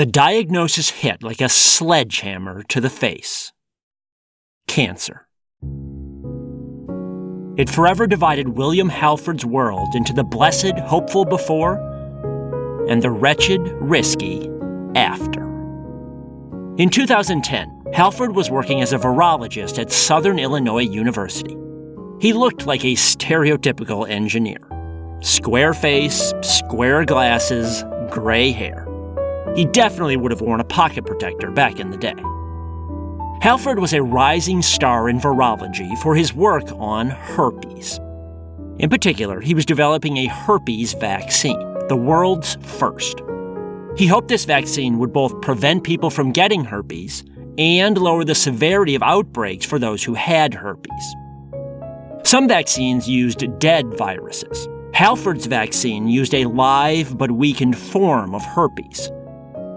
The diagnosis hit like a sledgehammer to the face cancer. It forever divided William Halford's world into the blessed, hopeful before and the wretched, risky after. In 2010, Halford was working as a virologist at Southern Illinois University. He looked like a stereotypical engineer square face, square glasses, gray hair. He definitely would have worn a pocket protector back in the day. Halford was a rising star in virology for his work on herpes. In particular, he was developing a herpes vaccine, the world's first. He hoped this vaccine would both prevent people from getting herpes and lower the severity of outbreaks for those who had herpes. Some vaccines used dead viruses. Halford's vaccine used a live but weakened form of herpes.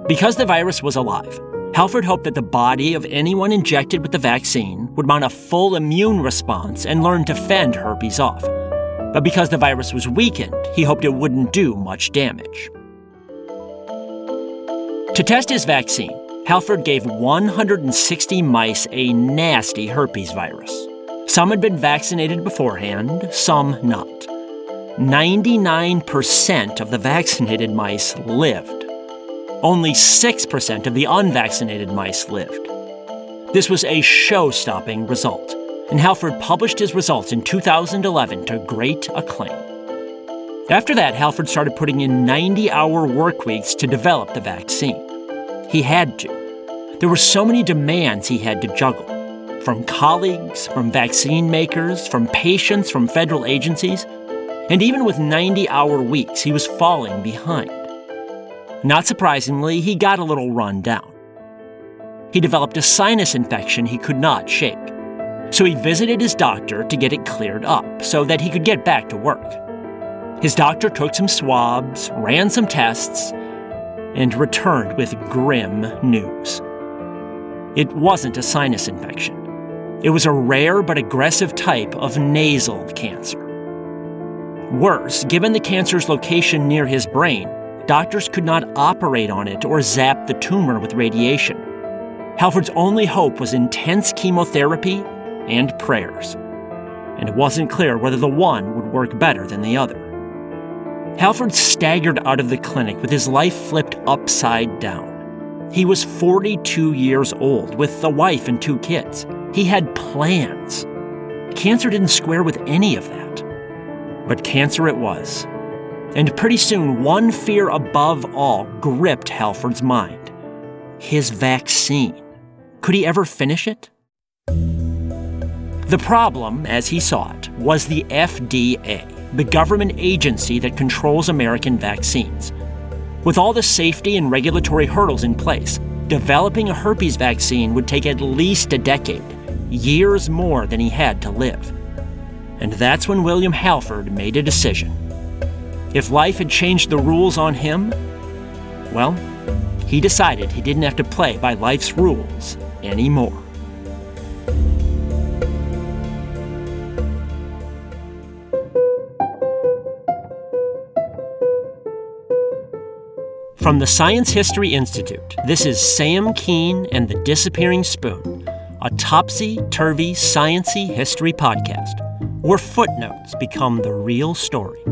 Because the virus was alive, Halford hoped that the body of anyone injected with the vaccine would mount a full immune response and learn to fend herpes off. But because the virus was weakened, he hoped it wouldn't do much damage. To test his vaccine, Halford gave 160 mice a nasty herpes virus. Some had been vaccinated beforehand, some not. 99% of the vaccinated mice lived. Only 6% of the unvaccinated mice lived. This was a show stopping result, and Halford published his results in 2011 to great acclaim. After that, Halford started putting in 90 hour work weeks to develop the vaccine. He had to. There were so many demands he had to juggle from colleagues, from vaccine makers, from patients, from federal agencies, and even with 90 hour weeks, he was falling behind. Not surprisingly, he got a little run down. He developed a sinus infection he could not shake. So he visited his doctor to get it cleared up so that he could get back to work. His doctor took some swabs, ran some tests, and returned with grim news. It wasn't a sinus infection. It was a rare but aggressive type of nasal cancer. Worse, given the cancer's location near his brain, doctors could not operate on it or zap the tumor with radiation. Halford's only hope was intense chemotherapy and prayers, and it wasn't clear whether the one would work better than the other. Halford staggered out of the clinic with his life flipped upside down. He was 42 years old with a wife and two kids. He had plans. Cancer didn't square with any of that. But cancer it was, and pretty soon, one fear above all gripped Halford's mind his vaccine. Could he ever finish it? The problem, as he saw it, was the FDA, the government agency that controls American vaccines. With all the safety and regulatory hurdles in place, developing a herpes vaccine would take at least a decade, years more than he had to live. And that's when William Halford made a decision. If life had changed the rules on him, well, he decided he didn't have to play by life's rules anymore. From the Science History Institute, this is Sam Kean and the Disappearing Spoon, a topsy turvy sciency history podcast where footnotes become the real story.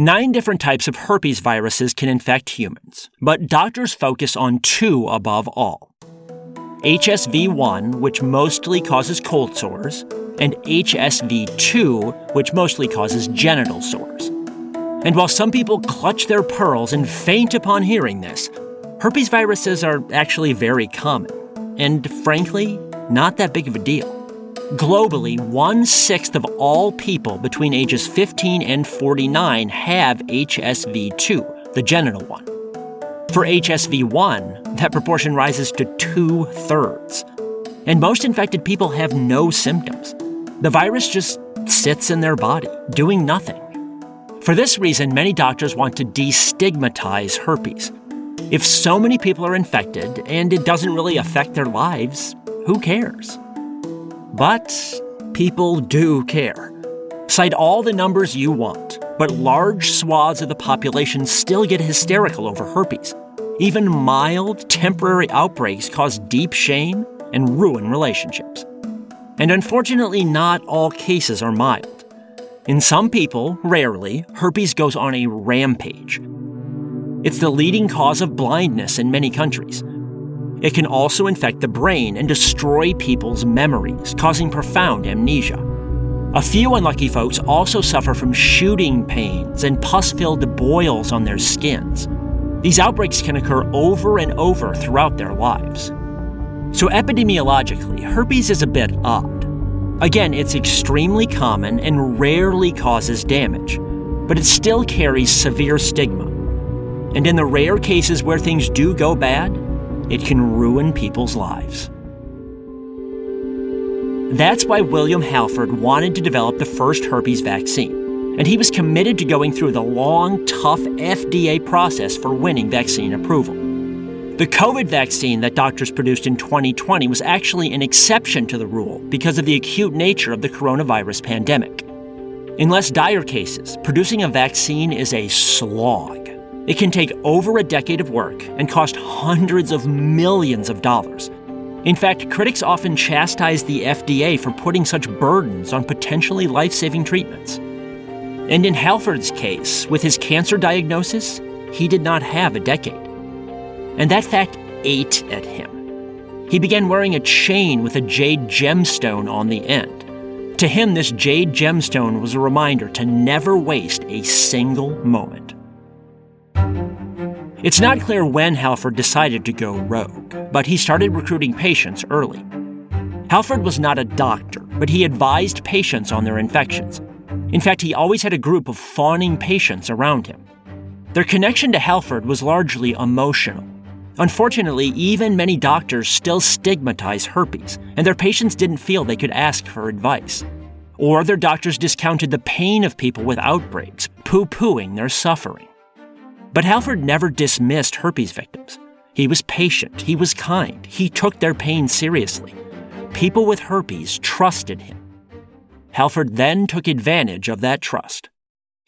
Nine different types of herpes viruses can infect humans, but doctors focus on two above all HSV1, which mostly causes cold sores, and HSV2, which mostly causes genital sores. And while some people clutch their pearls and faint upon hearing this, herpes viruses are actually very common, and frankly, not that big of a deal. Globally, one sixth of all people between ages 15 and 49 have HSV2, the genital one. For HSV1, that proportion rises to two thirds. And most infected people have no symptoms. The virus just sits in their body, doing nothing. For this reason, many doctors want to destigmatize herpes. If so many people are infected and it doesn't really affect their lives, who cares? But people do care. Cite all the numbers you want, but large swaths of the population still get hysterical over herpes. Even mild, temporary outbreaks cause deep shame and ruin relationships. And unfortunately, not all cases are mild. In some people, rarely, herpes goes on a rampage. It's the leading cause of blindness in many countries. It can also infect the brain and destroy people's memories, causing profound amnesia. A few unlucky folks also suffer from shooting pains and pus filled boils on their skins. These outbreaks can occur over and over throughout their lives. So, epidemiologically, herpes is a bit odd. Again, it's extremely common and rarely causes damage, but it still carries severe stigma. And in the rare cases where things do go bad, it can ruin people's lives. That's why William Halford wanted to develop the first herpes vaccine, and he was committed to going through the long, tough FDA process for winning vaccine approval. The COVID vaccine that doctors produced in 2020 was actually an exception to the rule because of the acute nature of the coronavirus pandemic. In less dire cases, producing a vaccine is a slog. It can take over a decade of work and cost hundreds of millions of dollars. In fact, critics often chastise the FDA for putting such burdens on potentially life saving treatments. And in Halford's case, with his cancer diagnosis, he did not have a decade. And that fact ate at him. He began wearing a chain with a jade gemstone on the end. To him, this jade gemstone was a reminder to never waste a single moment. It's not clear when Halford decided to go rogue, but he started recruiting patients early. Halford was not a doctor, but he advised patients on their infections. In fact, he always had a group of fawning patients around him. Their connection to Halford was largely emotional. Unfortunately, even many doctors still stigmatize herpes, and their patients didn't feel they could ask for advice. Or their doctors discounted the pain of people with outbreaks, poo pooing their suffering. But Halford never dismissed herpes victims. He was patient, he was kind, he took their pain seriously. People with herpes trusted him. Halford then took advantage of that trust.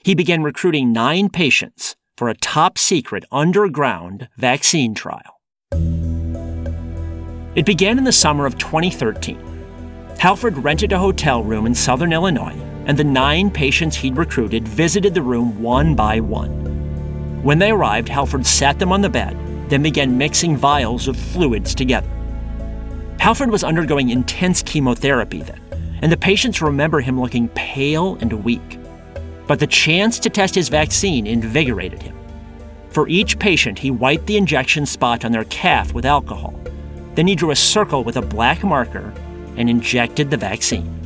He began recruiting nine patients for a top secret underground vaccine trial. It began in the summer of 2013. Halford rented a hotel room in southern Illinois, and the nine patients he'd recruited visited the room one by one. When they arrived, Halford sat them on the bed, then began mixing vials of fluids together. Halford was undergoing intense chemotherapy then, and the patients remember him looking pale and weak. But the chance to test his vaccine invigorated him. For each patient, he wiped the injection spot on their calf with alcohol. Then he drew a circle with a black marker and injected the vaccine.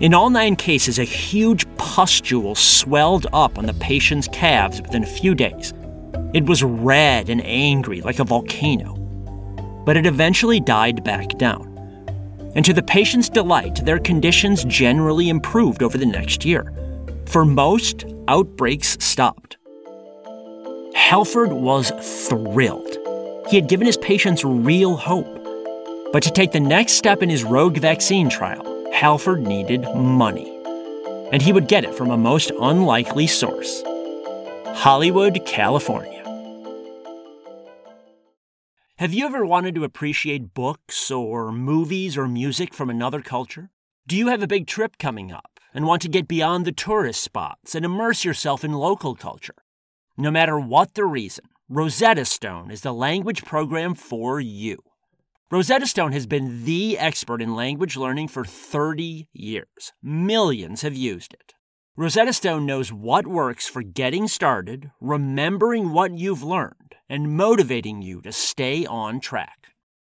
In all nine cases, a huge pustule swelled up on the patient's calves within a few days. It was red and angry like a volcano. But it eventually died back down. And to the patient's delight, their conditions generally improved over the next year. For most, outbreaks stopped. Halford was thrilled. He had given his patients real hope. But to take the next step in his rogue vaccine trial, Halford needed money. And he would get it from a most unlikely source Hollywood, California. Have you ever wanted to appreciate books or movies or music from another culture? Do you have a big trip coming up and want to get beyond the tourist spots and immerse yourself in local culture. No matter what the reason, Rosetta Stone is the language program for you. Rosetta Stone has been the expert in language learning for 30 years. Millions have used it. Rosetta Stone knows what works for getting started, remembering what you've learned, and motivating you to stay on track.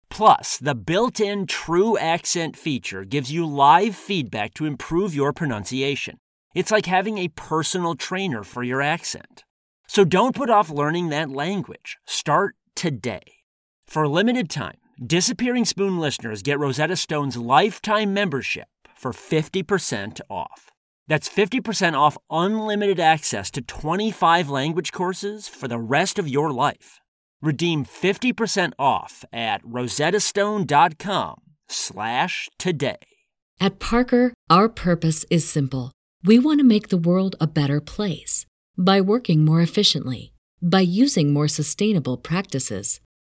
Plus, the built in True Accent feature gives you live feedback to improve your pronunciation. It's like having a personal trainer for your accent. So don't put off learning that language. Start today. For a limited time, Disappearing Spoon listeners get Rosetta Stone's lifetime membership for 50% off. That's 50% off unlimited access to 25 language courses for the rest of your life. Redeem 50% off at rosettastone.com slash today. At Parker, our purpose is simple. We want to make the world a better place by working more efficiently, by using more sustainable practices,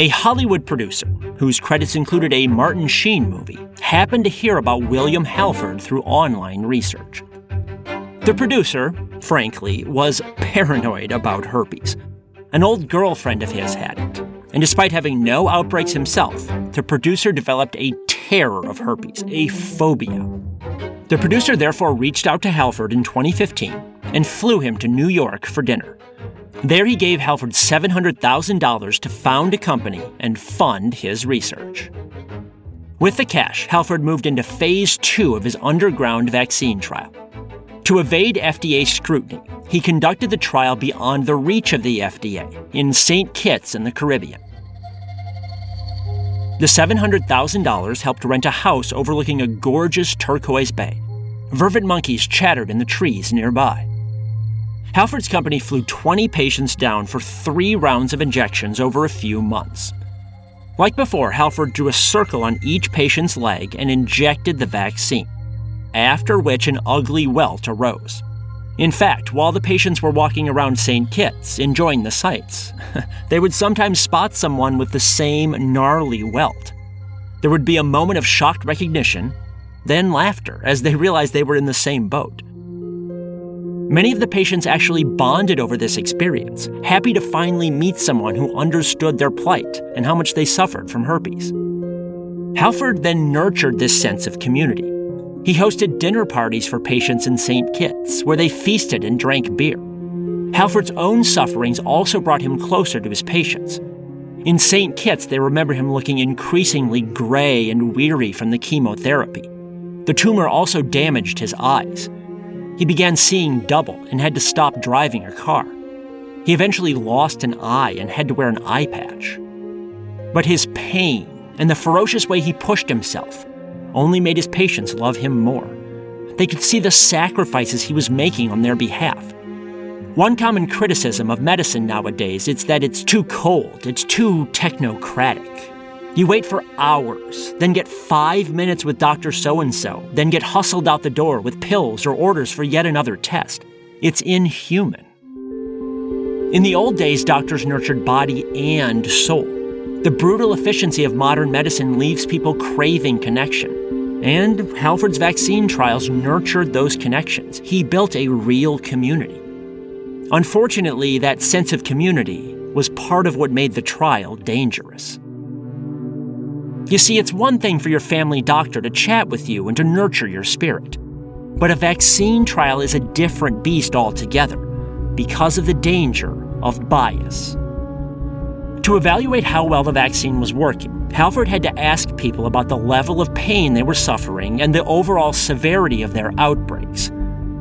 A Hollywood producer, whose credits included a Martin Sheen movie, happened to hear about William Halford through online research. The producer, frankly, was paranoid about herpes. An old girlfriend of his had it, and despite having no outbreaks himself, the producer developed a terror of herpes, a phobia. The producer therefore reached out to Halford in 2015 and flew him to New York for dinner. There, he gave Halford $700,000 to found a company and fund his research. With the cash, Halford moved into phase two of his underground vaccine trial. To evade FDA scrutiny, he conducted the trial beyond the reach of the FDA in St. Kitts in the Caribbean. The $700,000 helped rent a house overlooking a gorgeous turquoise bay. Vervet monkeys chattered in the trees nearby. Halford's company flew 20 patients down for three rounds of injections over a few months. Like before, Halford drew a circle on each patient's leg and injected the vaccine, after which an ugly welt arose. In fact, while the patients were walking around St. Kitts, enjoying the sights, they would sometimes spot someone with the same gnarly welt. There would be a moment of shocked recognition, then laughter as they realized they were in the same boat. Many of the patients actually bonded over this experience, happy to finally meet someone who understood their plight and how much they suffered from herpes. Halford then nurtured this sense of community. He hosted dinner parties for patients in St. Kitts, where they feasted and drank beer. Halford's own sufferings also brought him closer to his patients. In St. Kitts, they remember him looking increasingly gray and weary from the chemotherapy. The tumor also damaged his eyes, he began seeing double and had to stop driving a car. He eventually lost an eye and had to wear an eye patch. But his pain and the ferocious way he pushed himself only made his patients love him more. They could see the sacrifices he was making on their behalf. One common criticism of medicine nowadays is that it's too cold, it's too technocratic. You wait for hours, then get five minutes with Dr. So and so, then get hustled out the door with pills or orders for yet another test. It's inhuman. In the old days, doctors nurtured body and soul. The brutal efficiency of modern medicine leaves people craving connection. And Halford's vaccine trials nurtured those connections. He built a real community. Unfortunately, that sense of community was part of what made the trial dangerous. You see, it's one thing for your family doctor to chat with you and to nurture your spirit. But a vaccine trial is a different beast altogether because of the danger of bias. To evaluate how well the vaccine was working, Halford had to ask people about the level of pain they were suffering and the overall severity of their outbreaks.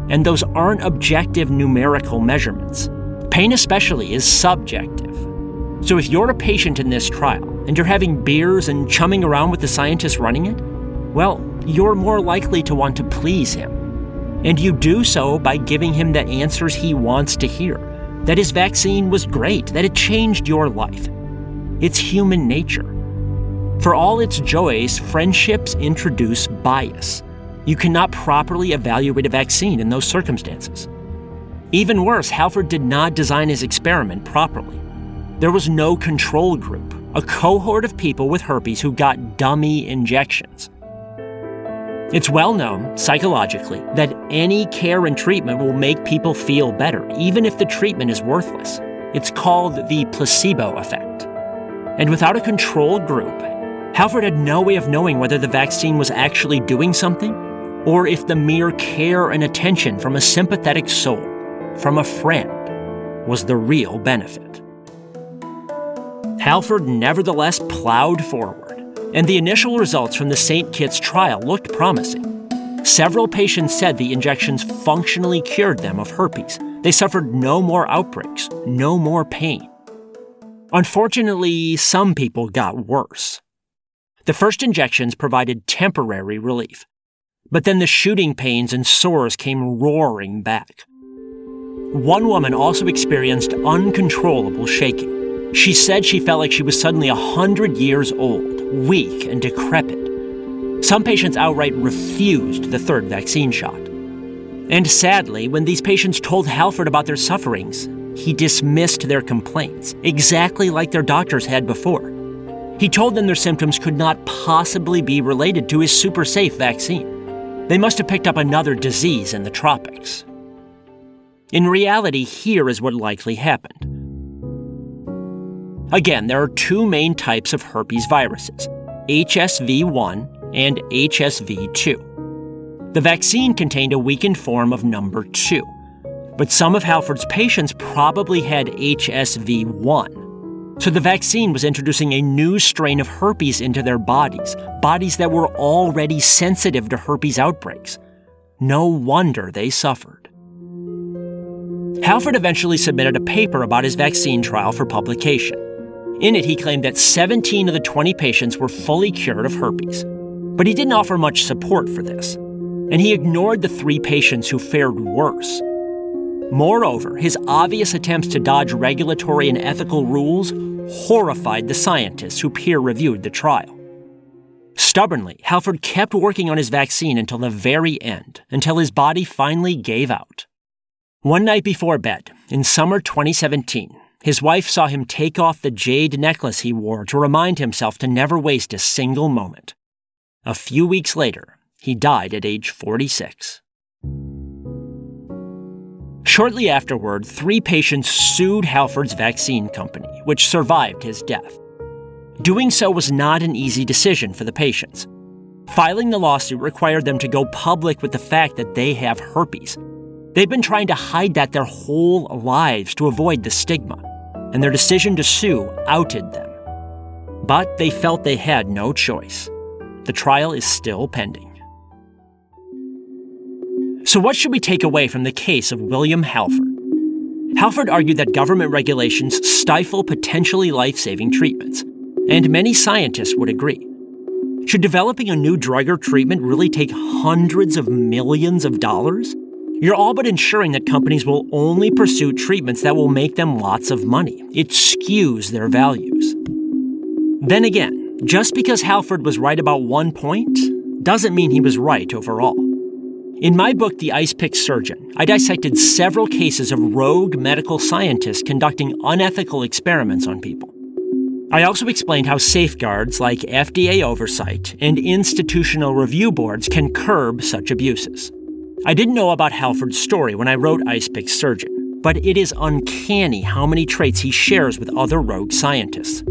And those aren't objective numerical measurements. Pain, especially, is subjective. So if you're a patient in this trial and you're having beers and chumming around with the scientists running it, well, you're more likely to want to please him. And you do so by giving him the answers he wants to hear that his vaccine was great, that it changed your life. It's human nature. For all its joys, friendships introduce bias. You cannot properly evaluate a vaccine in those circumstances. Even worse, Halford did not design his experiment properly. There was no control group, a cohort of people with herpes who got dummy injections. It's well known, psychologically, that any care and treatment will make people feel better, even if the treatment is worthless. It's called the placebo effect. And without a control group, Halford had no way of knowing whether the vaccine was actually doing something, or if the mere care and attention from a sympathetic soul, from a friend, was the real benefit. Halford nevertheless plowed forward and the initial results from the St. Kitts trial looked promising. Several patients said the injections functionally cured them of herpes. They suffered no more outbreaks, no more pain. Unfortunately, some people got worse. The first injections provided temporary relief, but then the shooting pains and sores came roaring back. One woman also experienced uncontrollable shaking. She said she felt like she was suddenly a hundred years old weak, and decrepit. Some patients outright refused the third vaccine shot. And sadly, when these patients told Halford about their sufferings, he dismissed their complaints, exactly like their doctors had before. He told them their symptoms could not possibly be related to his super safe vaccine. They must have picked up another disease in the tropics. In reality, here is what likely happened. Again, there are two main types of herpes viruses HSV1 and HSV2. The vaccine contained a weakened form of number 2, but some of Halford's patients probably had HSV1. So the vaccine was introducing a new strain of herpes into their bodies, bodies that were already sensitive to herpes outbreaks. No wonder they suffered. Halford eventually submitted a paper about his vaccine trial for publication. In it, he claimed that 17 of the 20 patients were fully cured of herpes. But he didn't offer much support for this, and he ignored the three patients who fared worse. Moreover, his obvious attempts to dodge regulatory and ethical rules horrified the scientists who peer reviewed the trial. Stubbornly, Halford kept working on his vaccine until the very end, until his body finally gave out. One night before bed, in summer 2017, his wife saw him take off the jade necklace he wore to remind himself to never waste a single moment. A few weeks later, he died at age 46. Shortly afterward, three patients sued Halford's vaccine company, which survived his death. Doing so was not an easy decision for the patients. Filing the lawsuit required them to go public with the fact that they have herpes. They've been trying to hide that their whole lives to avoid the stigma and their decision to sue outed them. But they felt they had no choice. The trial is still pending. So, what should we take away from the case of William Halford? Halford argued that government regulations stifle potentially life saving treatments, and many scientists would agree. Should developing a new drug or treatment really take hundreds of millions of dollars? You're all but ensuring that companies will only pursue treatments that will make them lots of money. It skews their values. Then again, just because Halford was right about one point doesn't mean he was right overall. In my book, The Ice Pick Surgeon, I dissected several cases of rogue medical scientists conducting unethical experiments on people. I also explained how safeguards like FDA oversight and institutional review boards can curb such abuses. I didn't know about Halford's story when I wrote Ice Pick Surgeon, but it is uncanny how many traits he shares with other rogue scientists.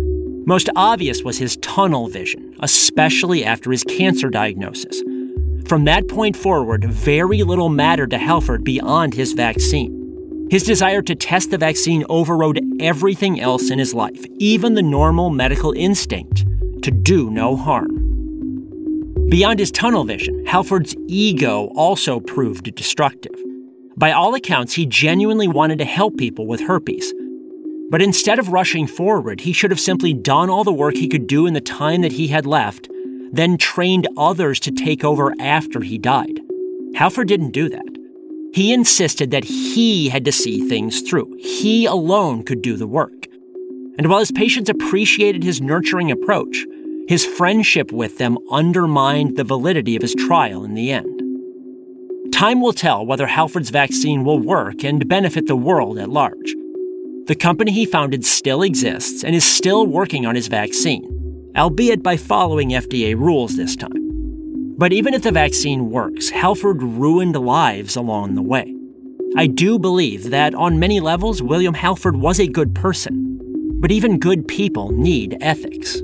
Most obvious was his tunnel vision, especially after his cancer diagnosis. From that point forward, very little mattered to Halford beyond his vaccine. His desire to test the vaccine overrode everything else in his life, even the normal medical instinct to do no harm. Beyond his tunnel vision, Halford's ego also proved destructive. By all accounts, he genuinely wanted to help people with herpes. But instead of rushing forward, he should have simply done all the work he could do in the time that he had left, then trained others to take over after he died. Halford didn't do that. He insisted that he had to see things through. He alone could do the work. And while his patients appreciated his nurturing approach, his friendship with them undermined the validity of his trial in the end. Time will tell whether Halford's vaccine will work and benefit the world at large. The company he founded still exists and is still working on his vaccine, albeit by following FDA rules this time. But even if the vaccine works, Halford ruined lives along the way. I do believe that on many levels, William Halford was a good person, but even good people need ethics.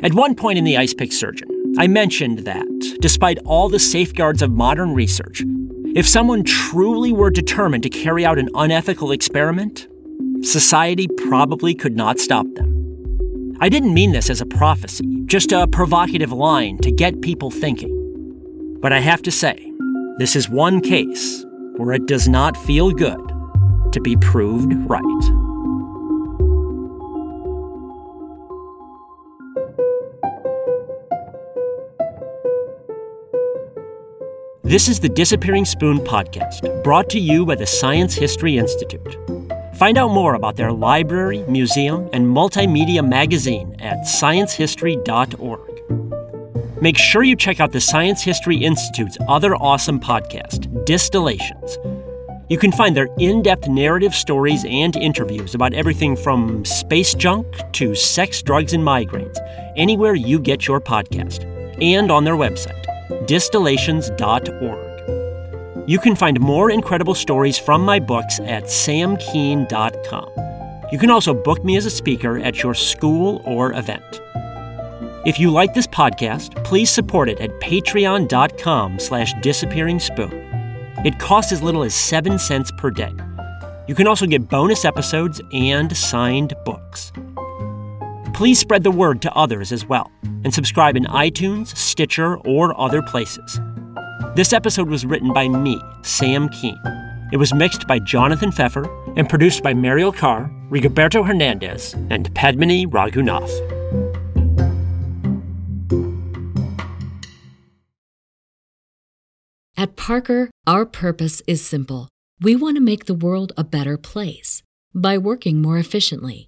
At one point in The Ice Pick Surgeon, I mentioned that, despite all the safeguards of modern research, if someone truly were determined to carry out an unethical experiment, society probably could not stop them. I didn't mean this as a prophecy, just a provocative line to get people thinking. But I have to say, this is one case where it does not feel good to be proved right. This is the Disappearing Spoon podcast, brought to you by the Science History Institute. Find out more about their library, museum, and multimedia magazine at sciencehistory.org. Make sure you check out the Science History Institute's other awesome podcast, Distillations. You can find their in depth narrative stories and interviews about everything from space junk to sex, drugs, and migraines anywhere you get your podcast, and on their website, distillations.org. You can find more incredible stories from my books at samkean.com. You can also book me as a speaker at your school or event. If you like this podcast, please support it at patreon.com slash disappearing spoon. It costs as little as 7 cents per day. You can also get bonus episodes and signed books. Please spread the word to others as well, and subscribe in iTunes, Stitcher, or other places. This episode was written by me, Sam Kean. It was mixed by Jonathan Pfeffer and produced by Mariel Carr, Rigoberto Hernandez, and Padmini Raghunath. At Parker, our purpose is simple. We want to make the world a better place by working more efficiently,